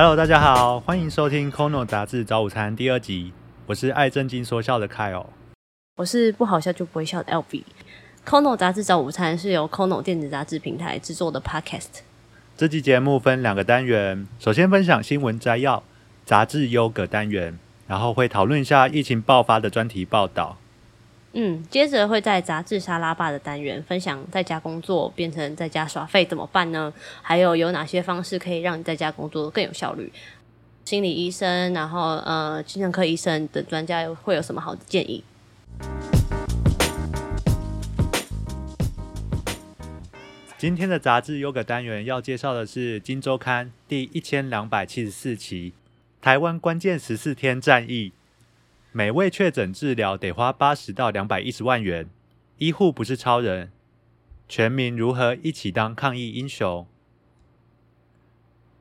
Hello，大家好，欢迎收听《Kono 杂志早午餐》第二集。我是爱正经说笑的 Kyle，我是不好笑就不会笑的 LB。Kono 杂志早午餐是由 Kono 电子杂志平台制作的 Podcast。这期节目分两个单元，首先分享新闻摘要、杂志优格单元，然后会讨论一下疫情爆发的专题报道。嗯，接着会在杂志沙拉爸的单元分享在家工作变成在家耍废怎么办呢？还有有哪些方式可以让你在家工作更有效率？心理医生，然后呃，精神科医生等专家会有什么好的建议？今天的杂志优格单元要介绍的是《金周刊》第一千两百七十四期《台湾关键十四天战役》。每位确诊治疗得花八十到两百一十万元，医护不是超人，全民如何一起当抗疫英雄？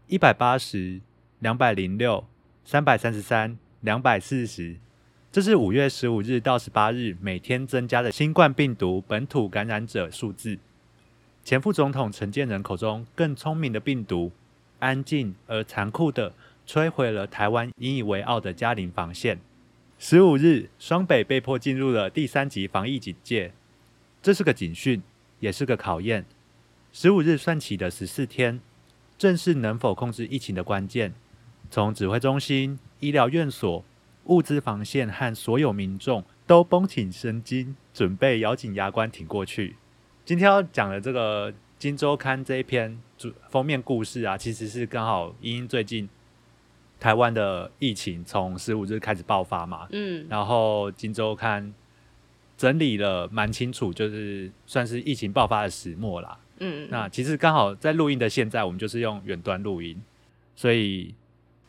一百八十、两百零六、三百三十三、两百四十，这是五月十五日到十八日每天增加的新冠病毒本土感染者数字。前副总统陈建仁口中更聪明的病毒，安静而残酷的摧毁了台湾引以为傲的嘉陵防线。十五日，双北被迫进入了第三级防疫警戒，这是个警讯，也是个考验。十五日算起的十四天，正是能否控制疫情的关键。从指挥中心、医疗院所、物资防线和所有民众都绷紧神经，准备咬紧牙关挺过去。今天要讲的这个《金周刊》这一篇主封面故事啊，其实是刚好因最近。台湾的疫情从十五日开始爆发嘛，嗯，然后《金周刊》整理了蛮清楚，就是算是疫情爆发的始末啦，嗯，那其实刚好在录音的现在，我们就是用远端录音，所以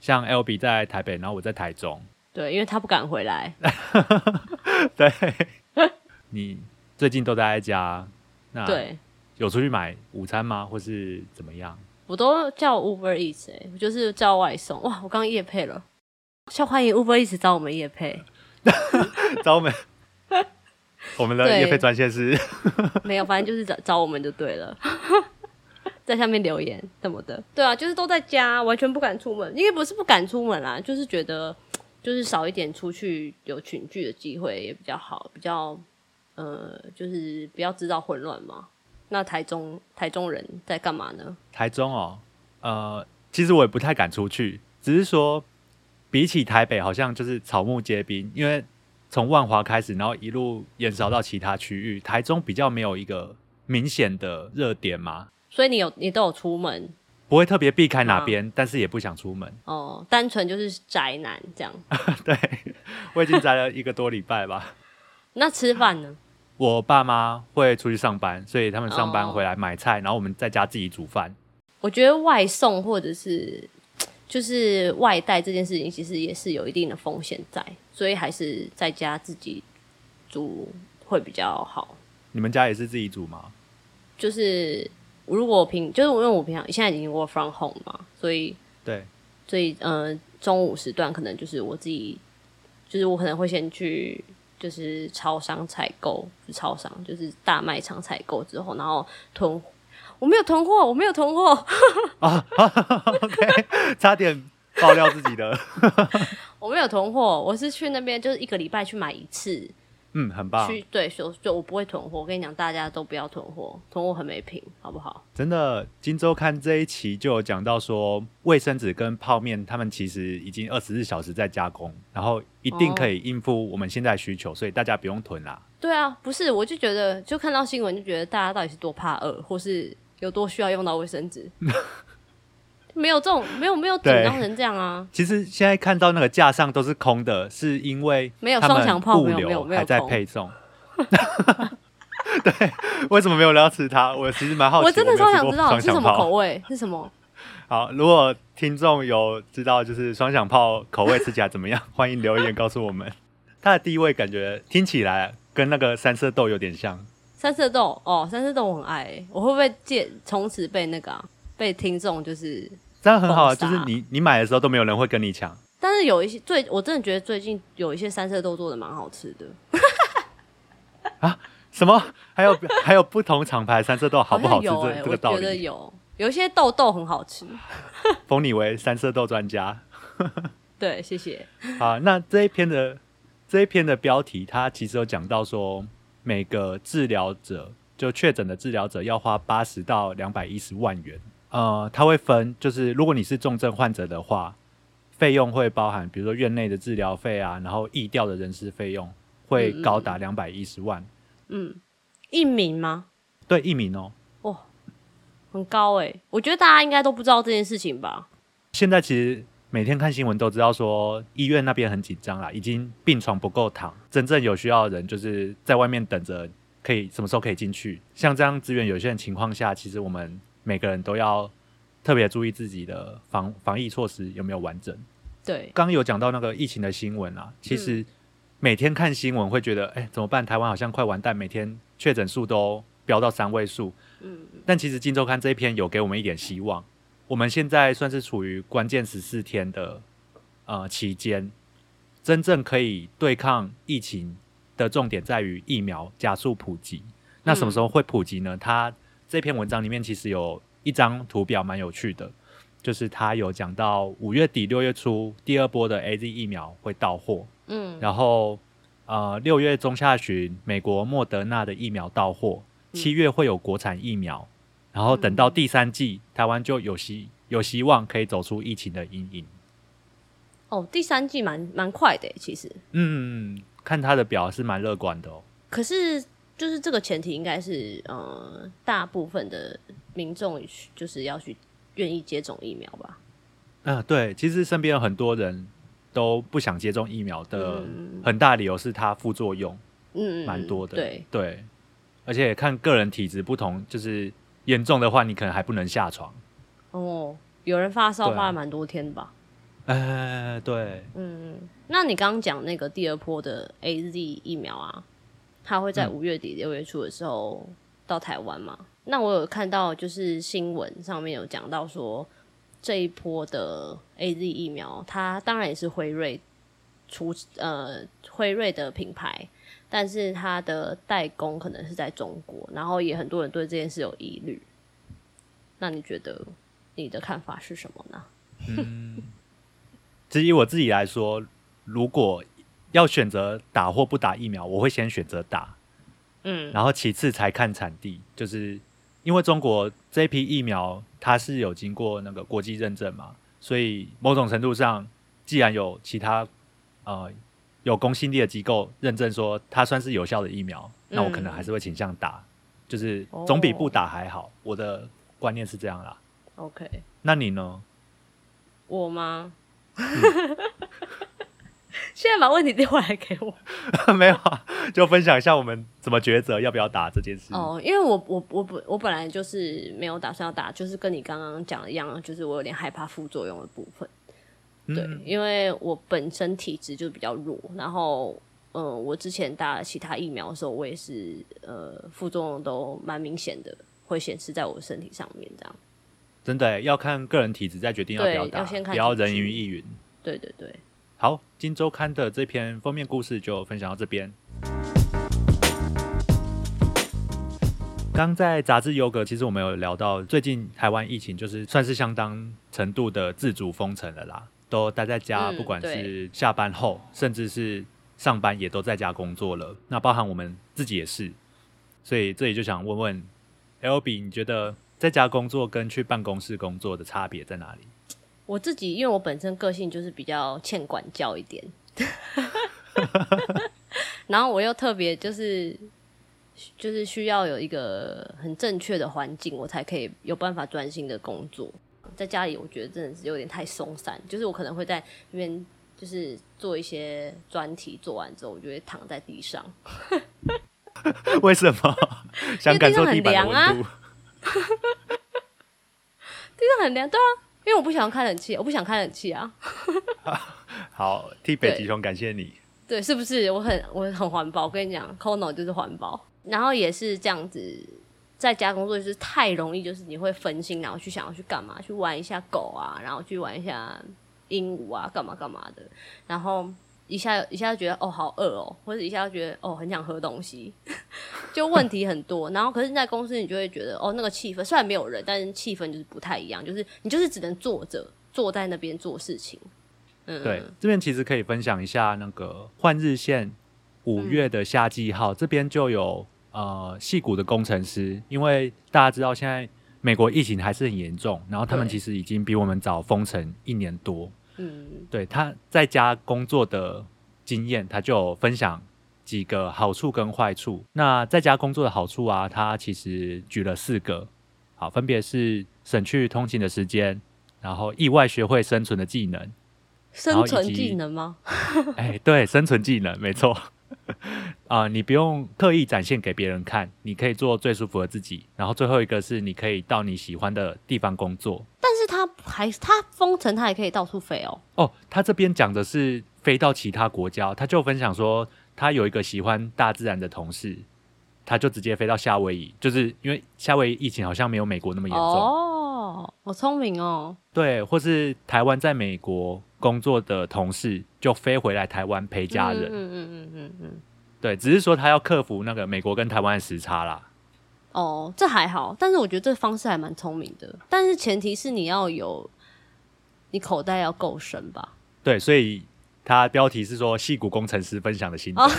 像 L B 在台北，然后我在台中，对，因为他不敢回来，对，你最近都待在家，那对，有出去买午餐吗，或是怎么样？我都叫 Uber Eats 哎，我就是叫外送哇！我刚夜配了，叫欢迎 Uber Eats 找我们夜配，找我们，我们的夜配专线是没有，反正就是找找我们就对了，在下面留言什么的，对啊，就是都在家，完全不敢出门，因为不是不敢出门啦，就是觉得就是少一点出去有群聚的机会也比较好，比较呃，就是不要制造混乱嘛。那台中台中人在干嘛呢？台中哦，呃，其实我也不太敢出去，只是说比起台北，好像就是草木皆兵，因为从万华开始，然后一路延烧到其他区域，台中比较没有一个明显的热点嘛。所以你有你都有出门，不会特别避开哪边，但是也不想出门哦，单纯就是宅男这样。对，我已经宅了一个多礼拜吧。那吃饭呢？我爸妈会出去上班，所以他们上班回来买菜，然后我们在家自己煮饭。我觉得外送或者是就是外带这件事情，其实也是有一定的风险在，所以还是在家自己煮会比较好。你们家也是自己煮吗？就是如果平，就是因为我平常现在已经 work from home 嘛，所以对，所以嗯，中午时段可能就是我自己，就是我可能会先去。就是超商采购，超商就是大卖场采购之后，然后囤，我没有囤货，我没有囤货 啊，OK，差点爆料自己的，我没有囤货，我是去那边就是一个礼拜去买一次。嗯，很棒。去对，就就我不会囤货。我跟你讲，大家都不要囤货，囤货很没品，好不好？真的，《金周刊》这一期就有讲到说，卫生纸跟泡面，他们其实已经二十四小时在加工，然后一定可以应付我们现在需求，所以大家不用囤啦。对啊，不是，我就觉得，就看到新闻就觉得，大家到底是多怕饿，或是有多需要用到卫生纸。没有这种，没有没有紧张成这样啊！其实现在看到那个架上都是空的，是因为没有双响炮，没有没有还在配送。对，为什么没有人要吃它？我其实蛮好奇，我真的超想知道是什么口味，是什么？好，如果听众有知道，就是双响炮口味吃起来怎么样，欢迎留言告诉我们。它的地位感觉听起来跟那个三色豆有点像。三色豆哦，三色豆我很爱，我会不会借从此被那个被听众就是？这样很好啊，就是你你买的时候都没有人会跟你抢。但是有一些最，我真的觉得最近有一些三色豆做的蛮好吃的。啊？什么？还有还有不同厂牌三色豆好不好吃？这这个道理。我觉得有，有一些豆豆很好吃。封你为三色豆专家。对，谢谢。好，那这一篇的这一篇的标题，它其实有讲到说，每个治疗者就确诊的治疗者要花八十到两百一十万元。呃，它会分，就是如果你是重症患者的话，费用会包含，比如说院内的治疗费啊，然后疫调的人事费用会高达两百一十万。嗯，一名吗？对，一名哦。哇，很高哎！我觉得大家应该都不知道这件事情吧？现在其实每天看新闻都知道说，医院那边很紧张啦，已经病床不够躺，真正有需要的人就是在外面等着，可以什么时候可以进去。像这样资源有限的情况下，其实我们每个人都要特别注意自己的防防疫措施有没有完整。对，刚刚有讲到那个疫情的新闻啊，其实每天看新闻会觉得，哎，怎么办？台湾好像快完蛋，每天确诊数都飙到三位数。嗯，但其实《金周刊》这一篇有给我们一点希望。我们现在算是处于关键十四天的呃期间，真正可以对抗疫情的重点在于疫苗加速普及。那什么时候会普及呢？它这篇文章里面其实有一张图表蛮有趣的，就是他有讲到五月底六月初第二波的 A Z 疫苗会到货，嗯，然后呃六月中下旬美国莫德纳的疫苗到货，七月会有国产疫苗。然后等到第三季，台湾就有希有希望可以走出疫情的阴影。哦，第三季蛮蛮快的，其实。嗯，看他的表是蛮乐观的哦。可是，就是这个前提应该是，呃，大部分的民众就是要去愿意接种疫苗吧？嗯，对。其实身边有很多人都不想接种疫苗的，很大理由是它副作用，嗯，蛮多的。对对，而且看个人体质不同，就是。严重的话，你可能还不能下床。哦，有人发烧发了蛮多天吧？呃，对。嗯，那你刚刚讲那个第二波的 A Z 疫苗啊，它会在五月底六月初的时候到台湾嘛？那我有看到就是新闻上面有讲到说，这一波的 A Z 疫苗，它当然也是辉瑞出呃辉瑞的品牌。但是它的代工可能是在中国，然后也很多人对这件事有疑虑。那你觉得你的看法是什么呢？嗯，至于我自己来说，如果要选择打或不打疫苗，我会先选择打。嗯，然后其次才看产地，就是因为中国这批疫苗它是有经过那个国际认证嘛，所以某种程度上，既然有其他呃。有公信力的机构认证说它算是有效的疫苗，那我可能还是会倾向打，就是总比不打还好。我的观念是这样啦。OK，那你呢？我吗？现在把问题丢回来给我。没有啊，就分享一下我们怎么抉择要不要打这件事。哦，因为我我我本我本来就是没有打算要打，就是跟你刚刚讲的一样，就是我有点害怕副作用的部分。对，因为我本身体质就比较弱，然后，嗯，我之前打其他疫苗的时候，我也是，呃，副作用都蛮明显的，会显示在我身体上面，这样。真的要看个人体质再决定要不要打，不要人云亦云。对对对。好，《金周刊》的这篇封面故事就分享到这边。刚在杂志优格，其实我们有聊到，最近台湾疫情就是算是相当程度的自主封城了啦。都待在家，不管是下班后，甚至是上班，也都在家工作了。那包含我们自己也是，所以这里就想问问 L B，你觉得在家工作跟去办公室工作的差别在哪里？我自己因为我本身个性就是比较欠管教一点，然后我又特别就是就是需要有一个很正确的环境，我才可以有办法专心的工作。在家里，我觉得真的是有点太松散。就是我可能会在那边，就是做一些专题，做完之后，我就会躺在地上。为什么？想感受地板啊！地上很凉，对啊，因为我不喜欢开冷气，我不想开冷气啊。好，替北极熊感谢你。对，是不是？我很我很环保，我跟你讲，Kono 就是环保，然后也是这样子。在家工作就是太容易，就是你会分心，然后去想要去干嘛，去玩一下狗啊，然后去玩一下鹦鹉啊，干嘛干嘛的，然后一下一下觉得哦好饿哦，或者一下觉得哦很想喝东西，就 就问题很多。然后可是，在公司你就会觉得，哦，那个气氛虽然没有人，但是气氛就是不太一样，就是你就是只能坐着坐在那边做事情。嗯，对，这边其实可以分享一下那个换日线五月的夏季号，这边就有呃戏骨的工程师，因为大家知道现在美国疫情还是很严重，然后他们其实已经比我们早封城一年多，嗯，对他在家工作的经验，他就分享几个好处跟坏处。那在家工作的好处啊，他其实举了四个，好，分别是省去通勤的时间，然后意外学会生存的技能。生存技能吗？哎，对，生存技能没错。啊、你不用刻意展现给别人看，你可以做最舒服的自己。然后最后一个是，你可以到你喜欢的地方工作。但是他还他封城，他也可以到处飞哦。哦，他这边讲的是飞到其他国家，他就分享说，他有一个喜欢大自然的同事，他就直接飞到夏威夷，就是因为夏威夷疫情好像没有美国那么严重，哦，好聪明哦。对，或是台湾在美国工作的同事就飞回来台湾陪家人，嗯嗯嗯嗯嗯。对，只是说他要克服那个美国跟台湾的时差啦。哦，这还好，但是我觉得这方式还蛮聪明的。但是前提是你要有，你口袋要够深吧？对，所以他标题是说戏骨工程师分享的心得。哦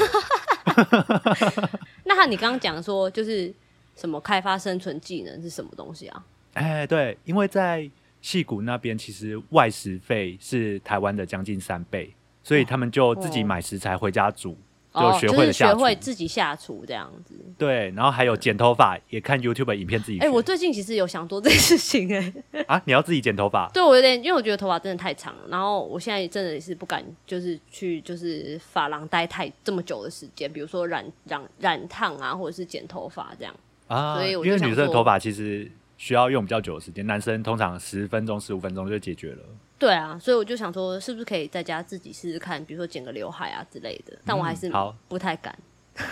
那你刚刚讲说就是什么开发生存技能是什么东西啊？哎，对，因为在戏谷那边，其实外食费是台湾的将近三倍，所以他们就自己买食材回家煮，哦，就学会了下厨。会自己下厨这样子。对，然后还有剪头发，也看 YouTube 影片自己学。哎、我最近其实有想做这件事情、哎，啊，你要自己剪头发？对我有点，因为我觉得头发真的太长了，然后我现在真的是不敢，就是去就是发廊待太这么久的时间，比如说染染染烫啊，或者是剪头发这样。啊，所以我因为女生的头发其实需要用比较久的时间，男生通常十分钟、十五分钟就解决了。对啊，所以我就想说，是不是可以在家自己试试看，比如说剪个刘海啊之类的，但我还是嗯好不太敢。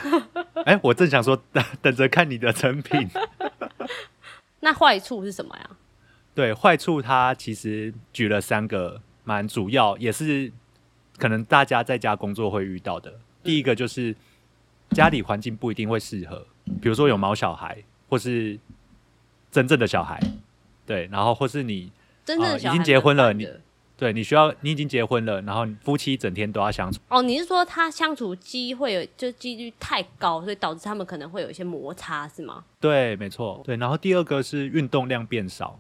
哎，我正想说，等 等着看你的成品。那坏处是什么呀？对，坏处它其实举了三个，蛮主要，也是可能大家在家工作会遇到的。第一个就是家里环境不一定会适合，比如说有毛小孩，或是真正的小孩，对，然后或是你真正的小孩结婚了你对你需要你已经结婚了，然后夫妻整天都要相处，哦，你是说他相处机会有就几率太高，所以导致他们可能会有一些摩擦，是吗？对，没错，对。然后第二个是运动量变少，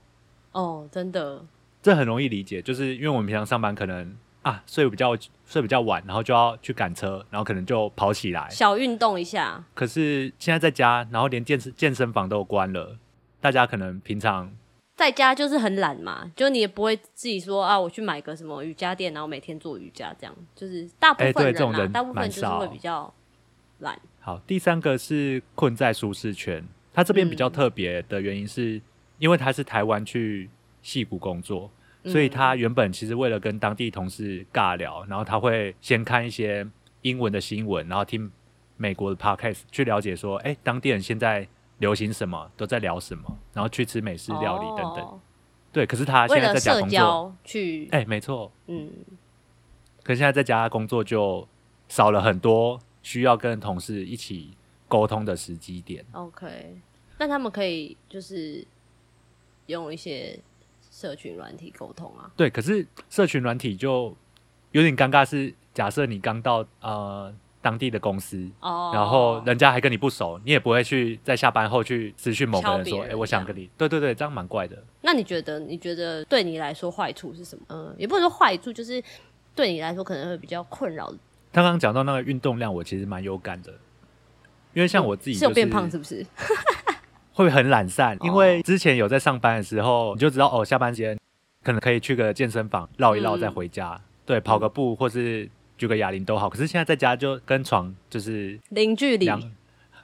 哦，真的，这很容易理解，就是因为我们平常上班可能啊睡比较睡比较晚，然后就要去赶车，然后可能就跑起来。小运动一下，可是现在在家，然后连健身健身房都关了，大家可能平常在家就是很懒嘛，就你也不会自己说啊，我去买个什么瑜伽垫，然后每天做瑜伽，这样就是大部哎分这种人大部分就是会比较懒。好。第三个是困在舒适圈，他这边比较嗯特别的原因是，因为他是台湾去戏谷工作，嗯所以他原本其实为了跟当地同事尬聊，然后他会先看一些英文的新闻，然后听美国的 podcast 去了解说，哎，当地人现在流行什么，都在聊什么，然后去吃美式料理等等。哦对，可是他现在在家工作，去，哎，没错，嗯，可是现在在家工作就少了很多需要跟同事一起沟通的时机点。OK，那他们可以就是用一些社群软体沟通啊。对，可是社群软体就有点尴尬，是假设你刚到呃当地的公司，哦，然后人家还跟你不熟，你也不会去在下班后去私讯某个人说，哎、我想跟你，对对对，这样蛮怪的。那你觉得？你觉得对你来说坏处是什么？嗯，也不能说坏处，就是对你来说可能会比较困扰的。刚刚讲到那个运动量，我其实蛮有感的，因为像我自己、就是是有变胖是不是？会很懒散，哦因为之前有在上班的时候，你就知道哦，下班时间可能可以去个健身房绕一绕嗯再回家，对，跑个步或是举个哑铃都好。可是现在在家就跟床就是零距离，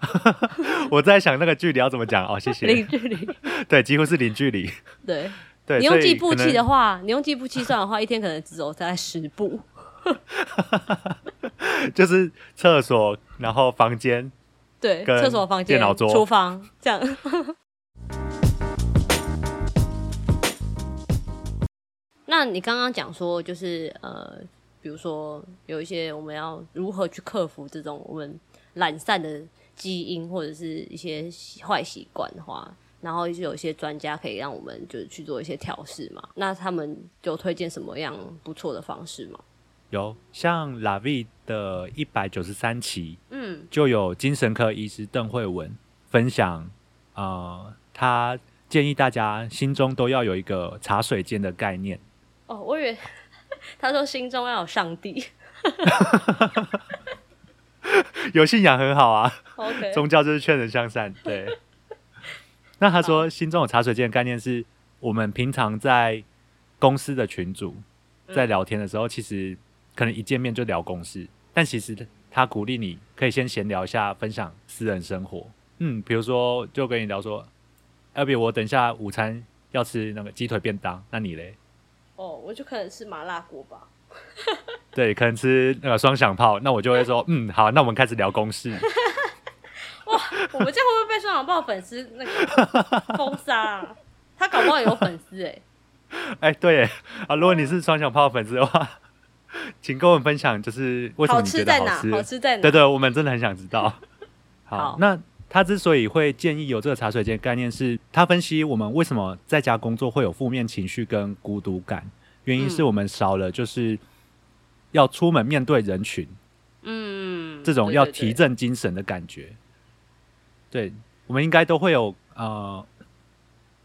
我在想那个距离要怎么讲哦，谢谢。零距离。对，几乎是零距离。对，对，你用计步器的话，你用计步器算的话，一天可能只走大概十步。就是厕所，然后房间，对，跟厕所、房间、电脑桌厨房这样。那你刚刚讲说，就是呃，比如说有一些我们要如何去克服这种我们懒散的基因或者是一些坏习惯的话，然后就有一些专家可以让我们就是去做一些调试嘛。那他们就推荐什么样不错的方式吗？有像 Lavi 的一百九十三期，嗯，就有精神科医师邓慧文分享，呃，他建议大家心中都要有一个茶水间的概念。哦，我以为他说心中要有上帝。有信仰很好啊，OK，宗教就是劝人向善。对，那他说心中有茶水间的概念是我们平常在公司的群组在聊天的时候，其实可能一见面就聊公事，但其实他鼓励你可以先闲聊一下，分享私人生活。嗯，比如说就跟你聊说，要比我等一下午餐要吃那个鸡腿便当，那你嘞？哦，我就可能吃麻辣锅吧。对，可能吃那个双响炮，那我就会说，嗯，好，那我们开始聊公式。哇。我们这样会不会被双响炮粉丝那个 封杀啊？他搞不好有粉丝哎、哎、对啊，如果你是双响炮粉丝的话，请跟我们分享，就是为什么好你觉吃在哪？得好吃？好吃在哪？对对，我们真的很想知道。好，好那他之所以会建议有这个茶水间概念是，他分析我们为什么在家工作会有负面情绪跟孤独感，原因是嗯我们少了就是要出门面对人群嗯，这种要提振精神的感觉。对，我们应该都会有呃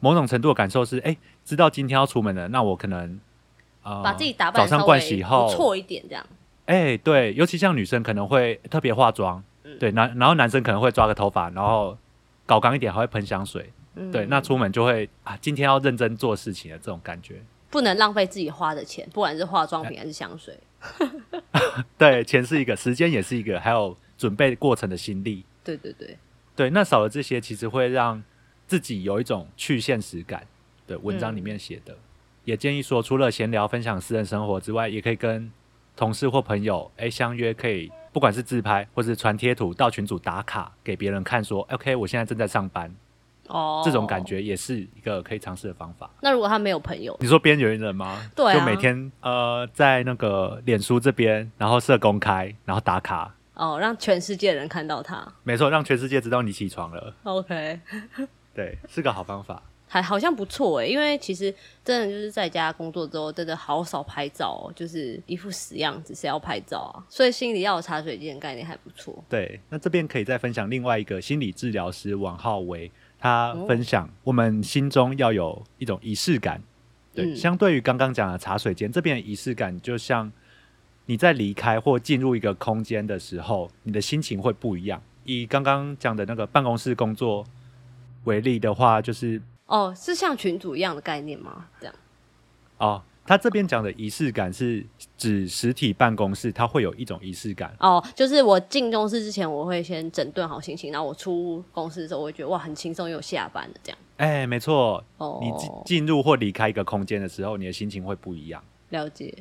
某种程度的感受是，哎、知道今天要出门了，那我可能呃把自己打扮早上盥洗后不错一点，这样。哎、对，尤其像女生可能会特别化妆，嗯。对，男然后男生可能会抓个头发，然后搞刚一点，还会喷香水，嗯。对，那出门就会啊，今天要认真做事情的这种感觉，不能浪费自己花的钱，不管是化妆品还是香水。对，钱是一个，时间也是一个，还有准备过程的心力，对对对，对，那少了这些，其实会让自己有一种去现实感。对，文章里嗯面写的，也建议说，除了闲聊分享私人生活之外，也可以跟同事或朋友哎相约，可以不管是自拍或是传贴图到群组打卡给别人看说，OK，我现在正在上班，哦，这种感。觉也是一个可以尝试的方法。那如果他没有朋友，你说边缘人吗？对啊就每天呃在那个脸书这边，然后设公开，然后打卡，哦，让全世界人看到他。没错，让全世界知道你起床了。OK，对，是个好方法。还好像不错哎，因为其实真的就是在家工作之后，真的好少拍照哦，就是一副死样子，谁要拍照啊？所以心里要有茶水间的概念还不错。对，那这边可以再分享另外一个心理治疗师王浩维，他哦分享我们心中要有一种仪式感。对，嗯相对于刚刚讲的茶水间，这边的仪式感就像你在离开或进入一个空间的时候，你的心情会不一样。以刚刚讲的那个办公室工作为例的话，就是哦，是像群主一样的概念吗？这样哦，他这边讲的仪式感是指实体办公室，它会有一种仪式感。哦，就是我进公司之前，我会先整顿好心情，然后我出公司的时候，我会觉得哇，很轻松，又下班了这样。哎，没错，哦，你进进入或离开一个空间的时候，你的心情会不一样。了解。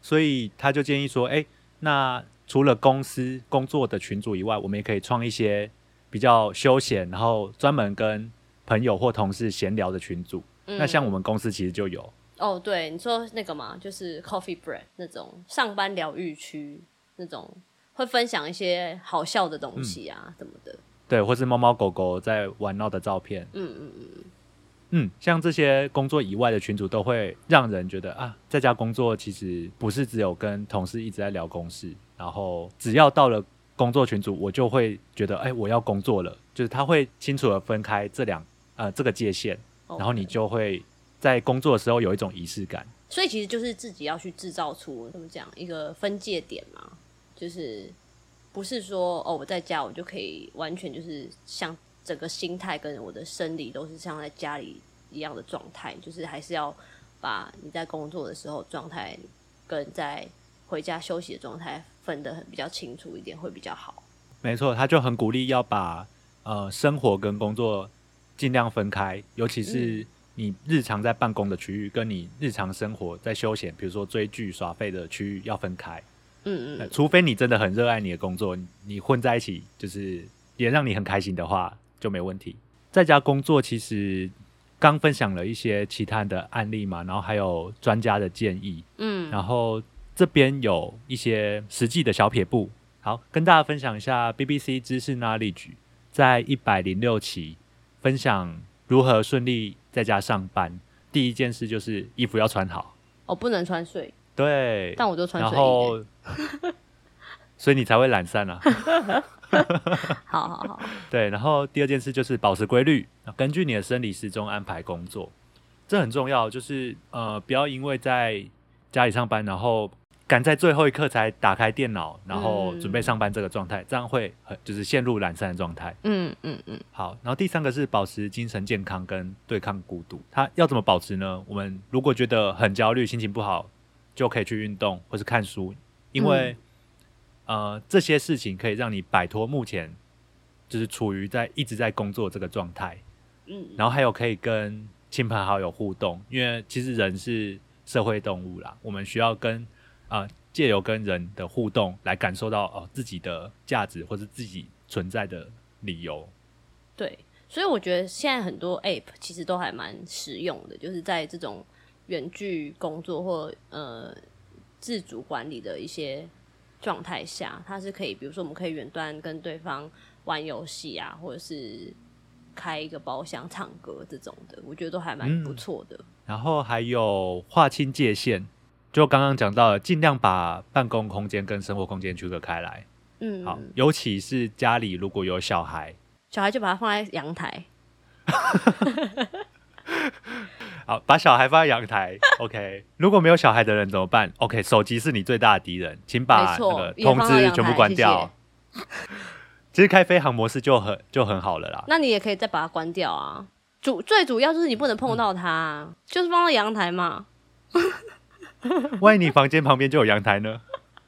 所以他就建议说，哎、那除了公司工作的群组以外，我们也可以创一些比较休闲，然后专门跟朋友或同事闲聊的群组。那像我们公司其实就有，哦，对，你说那个嘛，就是 coffee break 那种上班疗愈区，那种会分享一些好笑的东西啊，什么的。对，或是猫猫狗狗在玩闹的照片，嗯嗯嗯，嗯，像这些工作以外的群组，都会让人觉得啊，在家工作其实不是只有跟同事一直在聊公事，然后只要到了工作群组，我就会觉得，哎、我要工作了，就是他会清楚的分开这两呃这个界限，哦然后你就会在工作的时候有一种仪式感。所以其实就是自己要去制造出怎么讲一个分界点嘛，就是不是说哦我在家我就可以完全就是像整个心态跟我的生理都是像在家里一样的状态，就是还是要把你在工作的时候状态跟在回家休息的状态分得很比较清楚一点，会比较好。没错，他就很鼓励要把呃生活跟工作尽量分开，尤其是你日常在办公的区域，跟你日常生活在休闲，比如说追剧耍废的区域要分开。嗯嗯，呃除非你真的很热爱你的工作，你你混在一起就是也让你很开心的话，就没问题。在家工作其实刚分享了一些其他的案例嘛，然后还有专家的建议，嗯，然后这边有一些实际的小撇步，好，跟大家分享一下 BBC 知识 Knowledge 在一百零六期分享如何顺利在家上班。第一件事就是衣服要穿好，哦，不能穿睡，对，但我就穿然睡衣欸。后，所以你才会懒散啊。好好好，对，然后第二件事就是保持规律，根据你的生理时钟安排工作，这很重要。就是呃，不要因为在家里上班，然后赶在最后一刻才打开电脑，然后嗯准备上班这个状态，这样会很就是陷入懒散的状态。嗯嗯嗯，好，然后第三个是保持精神健康跟对抗孤独。它要怎么保持呢？我们如果觉得很焦虑、心情不好，就可以去运动或是看书，因为、呃这些事情可以让你摆脱目前就是处于在一直在工作这个状态。嗯，然后还有可以跟亲朋好友互动，因为其实人是社会动物啦，我们需要跟啊借由跟人的互动来感受到哦自己的价值或是自己存在的理由。对，所以我觉得现在很多 App 其实都还蛮实用的，就是在这种远距工作或呃自主管理的一些状态下，它是可以，比如说我们可以远端跟对方玩游戏啊，或者是开一个包厢唱歌这种的，我觉得都还蛮不错的。然后还有划清界限，就刚刚讲到了，尽量把办公空间跟生活空间区隔开来。嗯，好，尤其是家里如果有小孩，小孩就把它放在阳台，好，把小孩放在阳台，OK。如果没有小孩的人怎么办？OK，手机是你最大的敌人，请把那个通知全部关掉谢。其实开飞行模式就很就很好了啦。那你也可以再把它关掉啊。主最主要就是你不能碰到它啊、就是放在阳台嘛，万一你房间旁边就有阳台呢？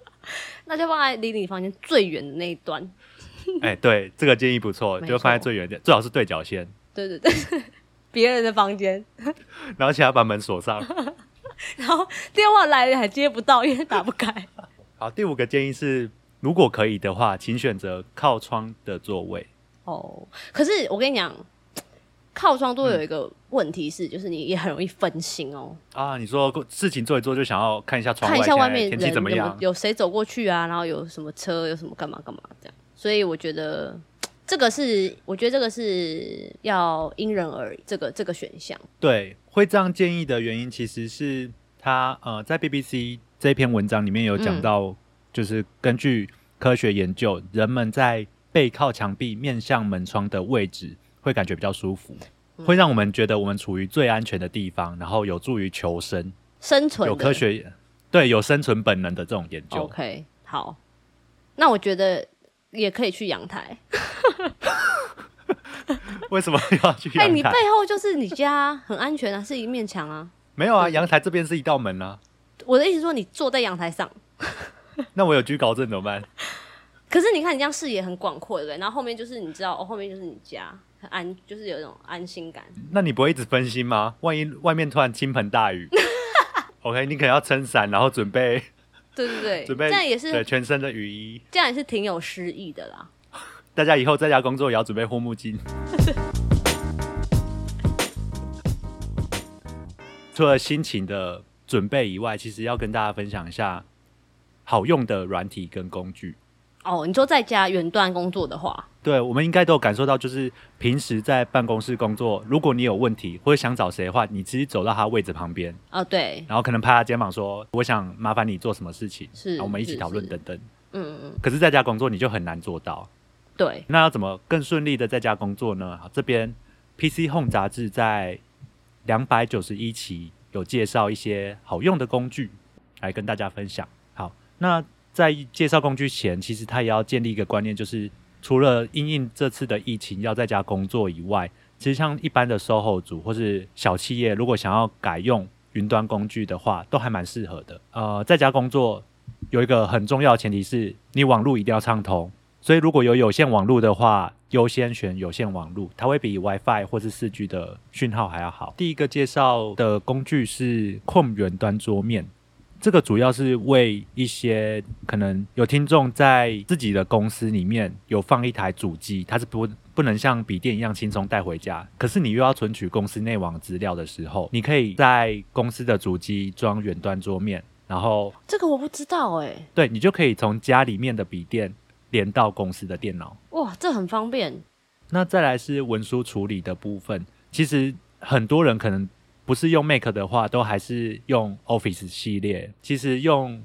那就放在离你房间最远的那一端。哎、对，这个建议不错，就放在最远的，最好是对角线，对对对，别人的房间，然后请他把门锁上。然后电话来了还接不到，因为打不开。好，第五个建议是，如果可以的话，请选择靠窗的座位。哦，可是我跟你讲，靠窗都有一个问题是，就是你也很容易分心哦，啊，你说事情做一做就想要看一下窗外看一下外面人有没有气怎么样？有谁走过去啊，然后有什么车，有什么干嘛干嘛这样。所以我觉得这个是，我觉得这个是要因人而异，这个这个选项。对，会这样建议的原因，其实是他呃在 BBC 这篇文章里面有讲嗯到，就是根据科学研究，人们在背靠墙壁、面向门窗的位置会感觉比较舒服，嗯会让我们觉得我们处于最安全的地方，然后有助于求生，生存有科学对有生存本能的这种研究。OK，好，那我觉得也可以去阳台。为什么要去哎、你背？后就是你家，很安全啊，是一面墙啊。没有啊，阳台这边是一道门啊。我的意思说，你坐在阳台上，那我有居高症怎么办？可是你看你这样视野很广阔，对不对？然后后面就是你知道，哦，后面就是你家，很安，就是有一种安心感。那你不会一直分心吗？万一外面突然倾盆大雨，OK，你可能要撑伞，然后准备对对对，准备这样也对是，全身的雨衣。这样也是挺有诗意的啦。大家以后在家工作也要准备护目镜。除了心情的准备以外，其实要跟大家分享一下好用的软体跟工具。哦，你说在家远端工作的话，对，我们应该都有感受到，就是平时在办公室工作，如果你有问题或者想找谁的话，你其实走到他位置旁边，哦，对，然后可能拍他肩膀说：“我想麻烦你做什么事情，是然后我们一起讨论是等等。嗯嗯，”可是在家工作你就很难做到。对，那要怎么更顺利的在家工作呢？好，这边 PC Home 杂志在两百九十一期有介绍一些好用的工具来跟大家分享。好，那在介绍工具前，其实他也要建立一个观念，就是除了因应这次的疫情要在家工作以外，其实像一般的 SOHO 族或是小企业，如果想要改用云端工具的话，都还蛮适合的。呃，在家工作有一个很重要的前提是你网络一定要畅通。所以如果有有线网络的话，优先选有线网络，它会比 WiFi 或是四 G 的讯号还要好。第一个介绍的工具是 Chrome 远端桌面，这个主要是为一些可能有听众在自己的公司里面有放一台主机，它是不不能像笔电一样轻松带回家，可是你又要存取公司内网资料的时候，你可以在公司的主机装远端桌面，然后这个我不知道哎、对你就可以从家里面的笔电连到公司的电脑。哇，这很方便。那再来是文书处理的部分，其实很多人可能不是用 Mac 的话，都还是用 Office 系列。其实用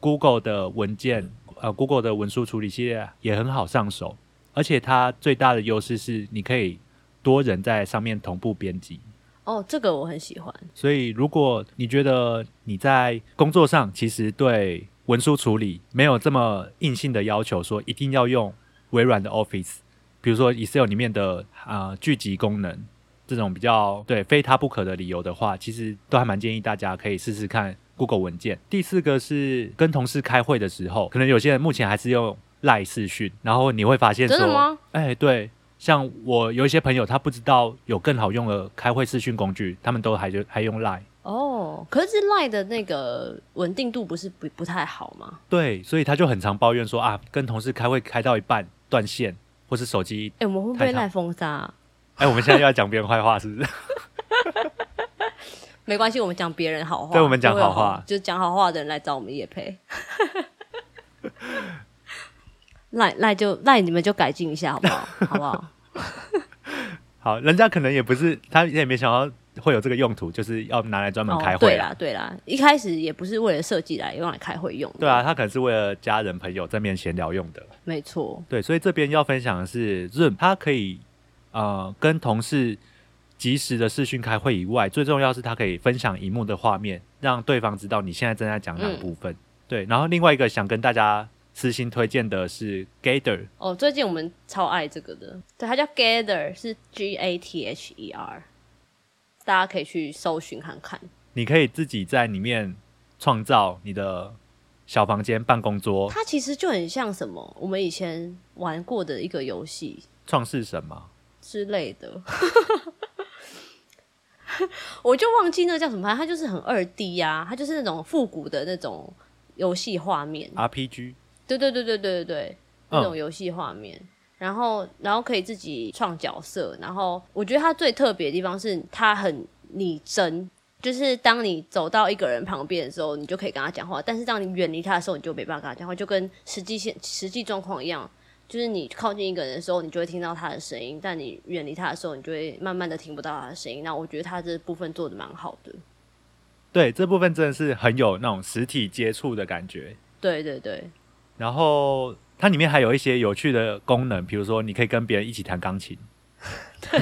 Google 的文件，呃，Google 的文书处理系列也很好上手，而且它最大的优势是你可以多人在上面同步编辑。哦，这个我很喜欢。所以如果你觉得你在工作上其实对文书处理没有这么硬性的要求，说一定要用微软的 Office。比如说 Excel 里面的啊聚集功能这种比较对非他不可的理由的话，其实都还蛮建议大家可以试试看 Google 文件。第四个是跟同事开会的时候，可能有些人目前还是用赖视讯，然后你会发现说，哎，对，像我有一些朋友他不知道有更好用的开会视讯工具，他们都还就还用赖。哦，可是赖的那个稳定度不是不不太好吗？对，所以他就很常抱怨说啊，跟同事开会开到一半断线。或是手机，哎，我们会不会赖封杀？哎，我们现在又要讲别人坏话，是不是？没关系，我们讲别人好话。对，我们讲好话，就讲好话的人来找我们叶配。赖赖就赖，你们就改进一下，好不好？好不好？好，人家可能也不是，他也没想到。会有这个用途，就是要拿来专门开会。对啦，对啦，一开始也不是为了设计来用来开会用。对啊，他可能是为了家人朋友正面闲聊用的。没错。对，所以这边要分享的是，Zoom 它可以呃跟同事及时的视讯开会以外，最重要是它可以分享荧幕的画面，让对方知道你现在正在讲哪部分。对，然后另外一个想跟大家私心推荐的是 Gather。哦，最近我们超爱这个的，对，它叫 Gather，是 G A T H E R。大家可以去搜寻看看。你可以自己在里面创造你的小房间、办公桌。它其实就很像什么？我们以前玩过的一个游戏，创世什么之类的。我就忘记那叫什么，它就是很二 D 呀，它就是那种复古的那种游戏画面。RPG。对对对对对对对，那种游戏画面。然后，然后可以自己创角色。然后，我觉得它最特别的地方是它很拟真，就是当你走到一个人旁边的时候，你就可以跟他讲话；但是当你远离他的时候，你就没办法跟他讲话，就跟实际现实际状况一样。就是你靠近一个人的时候，你就会听到他的声音；但你远离他的时候，你就会慢慢的听不到他的声音。那我觉得他这部分做的蛮好的。对，这部分真的是很有那种实体接触的感觉。对对对。然后。它里面还有一些有趣的功能，比如说你可以跟别人一起弹钢琴，对，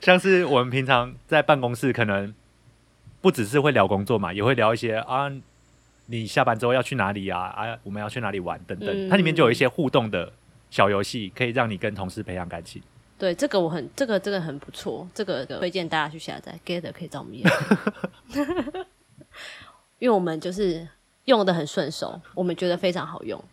像是我们平常在办公室可能不只是会聊工作嘛，也会聊一些啊，你下班之后要去哪里啊？啊，我们要去哪里玩等等。它里面就有一些互动的小游戏，可以让你跟同事培养感情。对，这个我很，这个真的很不错，这个推荐大家去下载，Gather 可以找我们用，因为我们就是用的很顺手，我们觉得非常好用。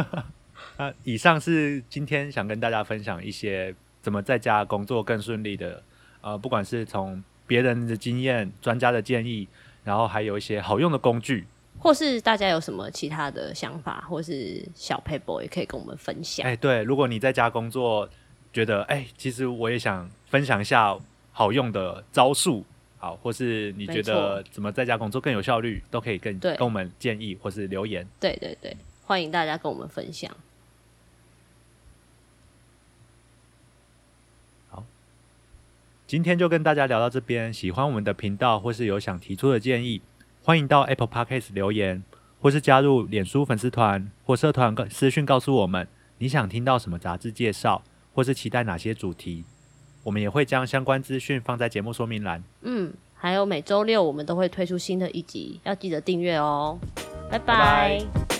那以上是今天想跟大家分享一些怎么在家工作更顺利的，呃，不管是从别人的经验、专家的建议，然后还有一些好用的工具，或是大家有什么其他的想法，或是小 paper 也可以跟我们分享。哎，对，如果你在家工作，觉得哎，其实我也想分享一下好用的招数，好，或是你觉得怎么在家工作更有效率，都可以跟跟我们建议或是留言。对对对，欢迎大家跟我们分享。今天就跟大家聊到这边，喜欢我们的频道或是有想提出的建议，欢迎到 Apple Podcast 留言，或是加入脸书粉丝团或社团私讯告诉我们你想听到什么杂志介绍，或是期待哪些主题，我们也会将相关资讯放在节目说明栏。嗯，还有每周六我们都会推出新的一集，要记得订阅哦。拜拜。